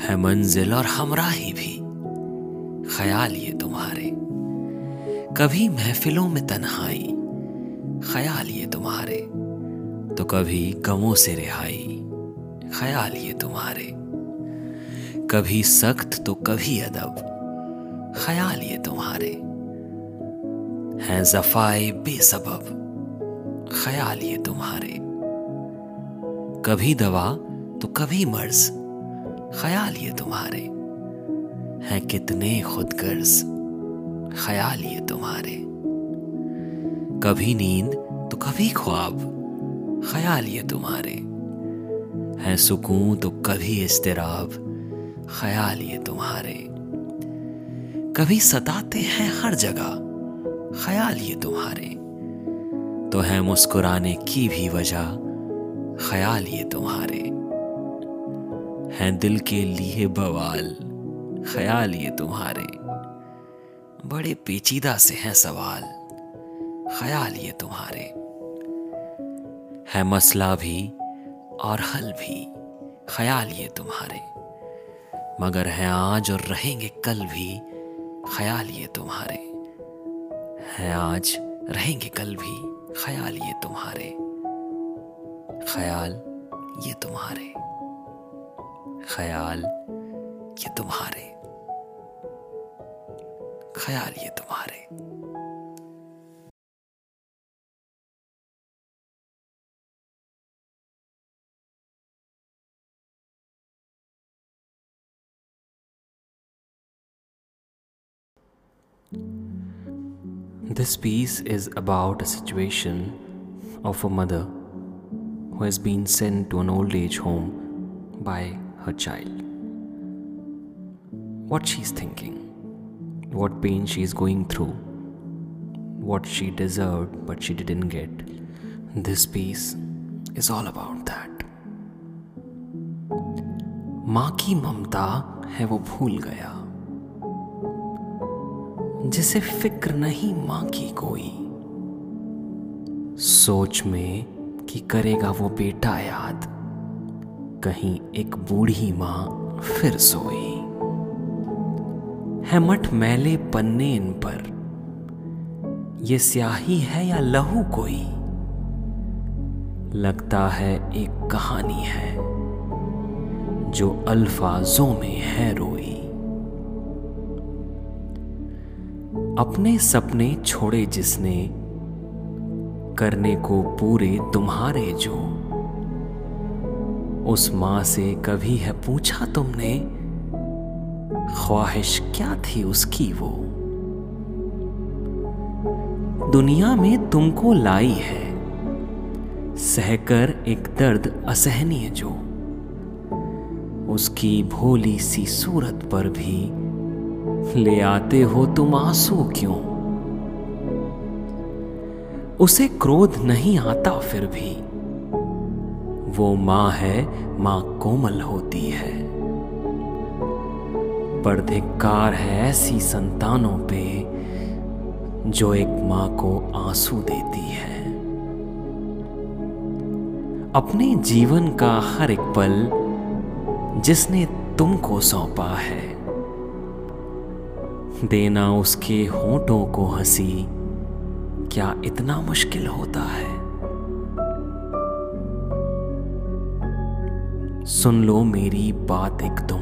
है मंजिल और हमराही भी। ख्याल ये तुम्हारे। कभी महफिलों में तन्हाई, ख्याल ये तुम्हारे। तो कभी गमों से रिहाई, ख्याल ये तुम्हारे। कभी सख्त तो कभी अदब, ख्याल ये तुम्हारे। हैं जफाए बेसबब, ख्याल ये तुम्हारे। कभी दवा तो कभी मर्ज ख्याल ये तुम्हारे हैं कितने खुदगर्ज। ख्याल ये तुम्हारे। कभी नींद तो कभी ख्वाब। ख्याल ये तुम्हारे। हैं सुकून तो कभी इस्तेराब ख्याल ये तुम्हारे। कभी सताते हैं हर जगह। ख्याल ये तुम्हारे। तो है मुस्कुराने की भी वजह। ख्याल ये तुम्हारे। हैं दिल के लिए बवाल। ख्याल ये तुम्हारे। बड़े पेचीदा से हैं सवाल। ख्याल ये तुम्हारे। है मसला भी और हल भी। ख्याल ये तुम्हारे। मगर है आज और रहेंगे कल भी। ख्याल ये तुम्हारे। है आज, रहेंगे कल भी। ख्याल ये तुम्हारे। ख्याल ये तुम्हारे। ख्याल ये तुम्हारे ख्याल ये तुम्हारे This piece is about a situation of a mother who has been sent to an old age home by her child. What she's thinking, what pain she's going through, what she deserved but she didn't get. This piece is all about that. माँ की ममता है वो भूल गया जिसे फ़िक्र नहीं माँ की कोई सोच में कि करेगा वो बेटा याद कहीं एक बूढ़ी माँ फिर सोई। है मठ मैले पन्ने इन पर, ये स्याही है या लहू कोई? लगता है एक कहानी है, जो अल्फाजों में है रोई। अपने सपने छोड़े जिसने, करने को पूरे तुम्हारे जो। उस माँ से कभी है पूछा तुमने? ख्वाहिश क्या थी उसकी वो? दुनिया में तुमको लाई है। सहकर एक दर्द असहनीय जो। उसकी भोली सी सूरत पर भी ले आते हो तुम आँसू क्यों? उसे क्रोध नहीं आता फिर भी। वो माँ है, माँ कोमल होती है। पर धिक्कार है ऐसी संतानों पे, जो एक माँ को आँसू देती है। अपने जीवन का हर एक पल जिसने तुमको सौंपा है, देना उसके होठों को हँसी, क्या इतना मुश्किल होता है? सुन लो मेरी बात एक तुम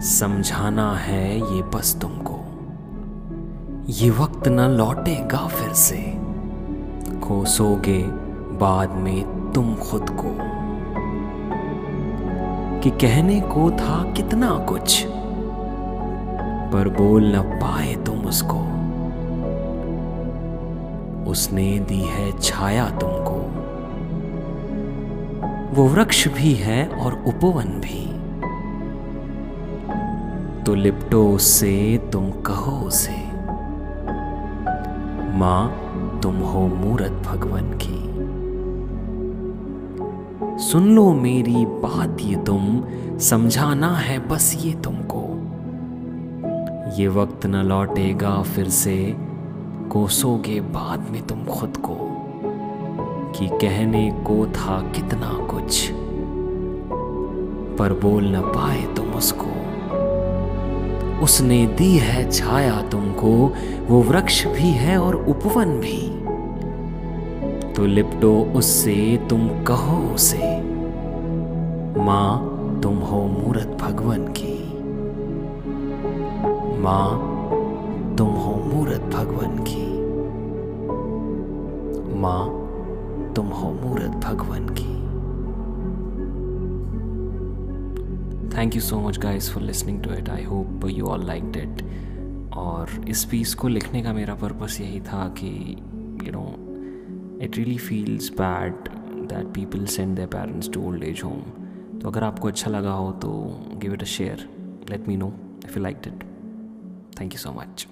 समझाना है ये बस तुमको। ये वक्त न लौटेगा फिर से। कोसोगे बाद में तुम खुद को। कि कहने को था कितना कुछ, पर बोल न पाए तुम उसको। उसने दी है छाया तुमको। वो वृक्ष भी है और उपवन भी। तो लिपटो उससे, तुम कहो उसे, माँ, तुम हो मूरत भगवान की। सुन लो मेरी बात ये तुम, समझाना है बस ये तुमको। ये वक्त न लौटेगा फिर से, कोसोगे बाद में तुम खुद को। कि कहने को था कितना कुछ, पर बोल न पाए तुम उसको। उसने दी है छाया तुमको, वो वृक्ष भी है और उपवन भी। तो लिपटो उससे, तुम कहो उसे, माँ, तुम हो मूरत भगवान की। माँ, तुम हो मूरत भगवान की। माँ तुम हो मूरत भगवान की। Thank you so much guys for listening to it I hope you all like it और इस पीस को लिखने का मेरा पर्पस यही था कि you know it really feels bad that people send their parents to old age home तो अगर आपको अच्छा लगा हो तो give it a share let me know if you like it thank you so much